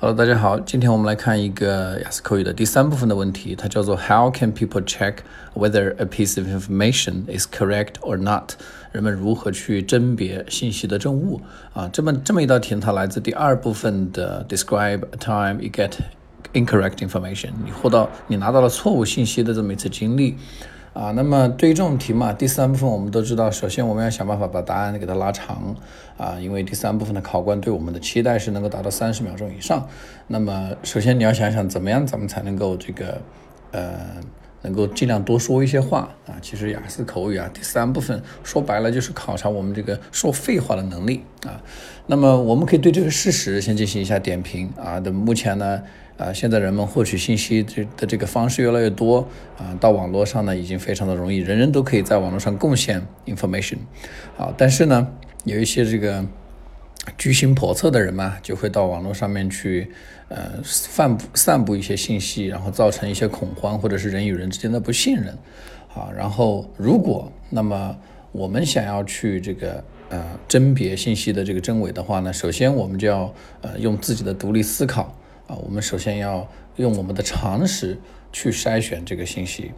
Hello，大家好，今天我们来看一个雅思口语的第三部分的问题，它叫做 How can people check whether a piece of information is correct or not？人们如何去甄别信息的真误啊？这么这么一道题，它来自第二部分的 Describe a time you get incorrect information，你获到你拿到了错误信息的这么一次经历。啊，那么对于这种题嘛，第三部分我们都知道，首先我们要想办法把答案给它拉长啊，因为第三部分的考官对我们的期待是能够达到三十秒钟以上。那么首先你要想想怎么样咱们才能够这个呃能够尽量多说一些话啊。其实雅思口语啊，第三部分说白了就是考察我们这个说废话的能力啊。那么我们可以对这个事实先进行一下点评啊。的目前呢。啊，现在人们获取信息这的这个方式越来越多啊，到网络上呢已经非常的容易，人人都可以在网络上贡献 information。好，但是呢，有一些这个居心叵测的人嘛，就会到网络上面去呃散布散布一些信息，然后造成一些恐慌，或者是人与人之间的不信任。啊，然后如果那么我们想要去这个呃甄别信息的这个真伪的话呢，首先我们就要呃用自己的独立思考。啊，我们首先要用我们的常识去筛选这个信息。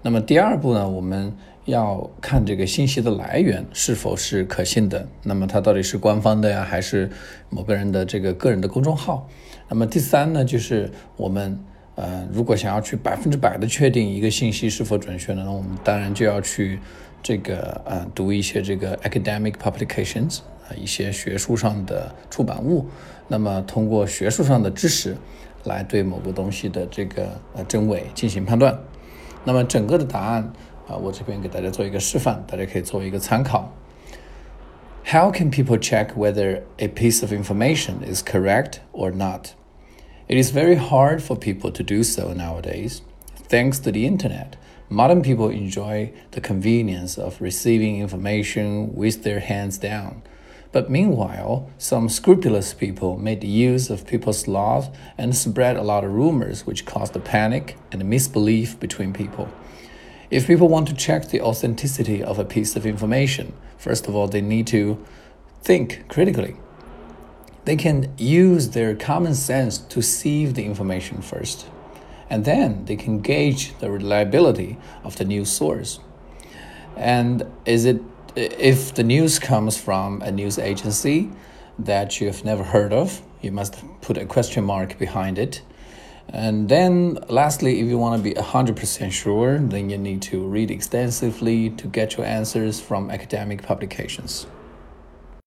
那么第二步呢，我们要看这个信息的来源是否是可信的。那么它到底是官方的呀，还是某个人的这个个人的公众号？那么第三呢，就是我们呃，如果想要去百分之百的确定一个信息是否准确呢，那我们当然就要去这个呃读一些这个 academic publications。啊，一些学术上的出版物，那么通过学术上的知识来对某个东西的这个呃真伪进行判断。那么整个的答案啊，我这边给大家做一个示范，大家可以作为一个参考。How can people check whether a piece of information is correct or not? It is very hard for people to do so nowadays. Thanks to the internet, modern people enjoy the convenience of receiving information with their hands down. But meanwhile, some scrupulous people made use of people's love and spread a lot of rumors which caused a panic and misbelief between people. If people want to check the authenticity of a piece of information, first of all, they need to think critically. They can use their common sense to sieve the information first, and then they can gauge the reliability of the news source. And is it if the news comes from a news agency that you've never heard of, you must put a question mark behind it. And then, lastly, if you want to be 100% sure, then you need to read extensively to get your answers from academic publications.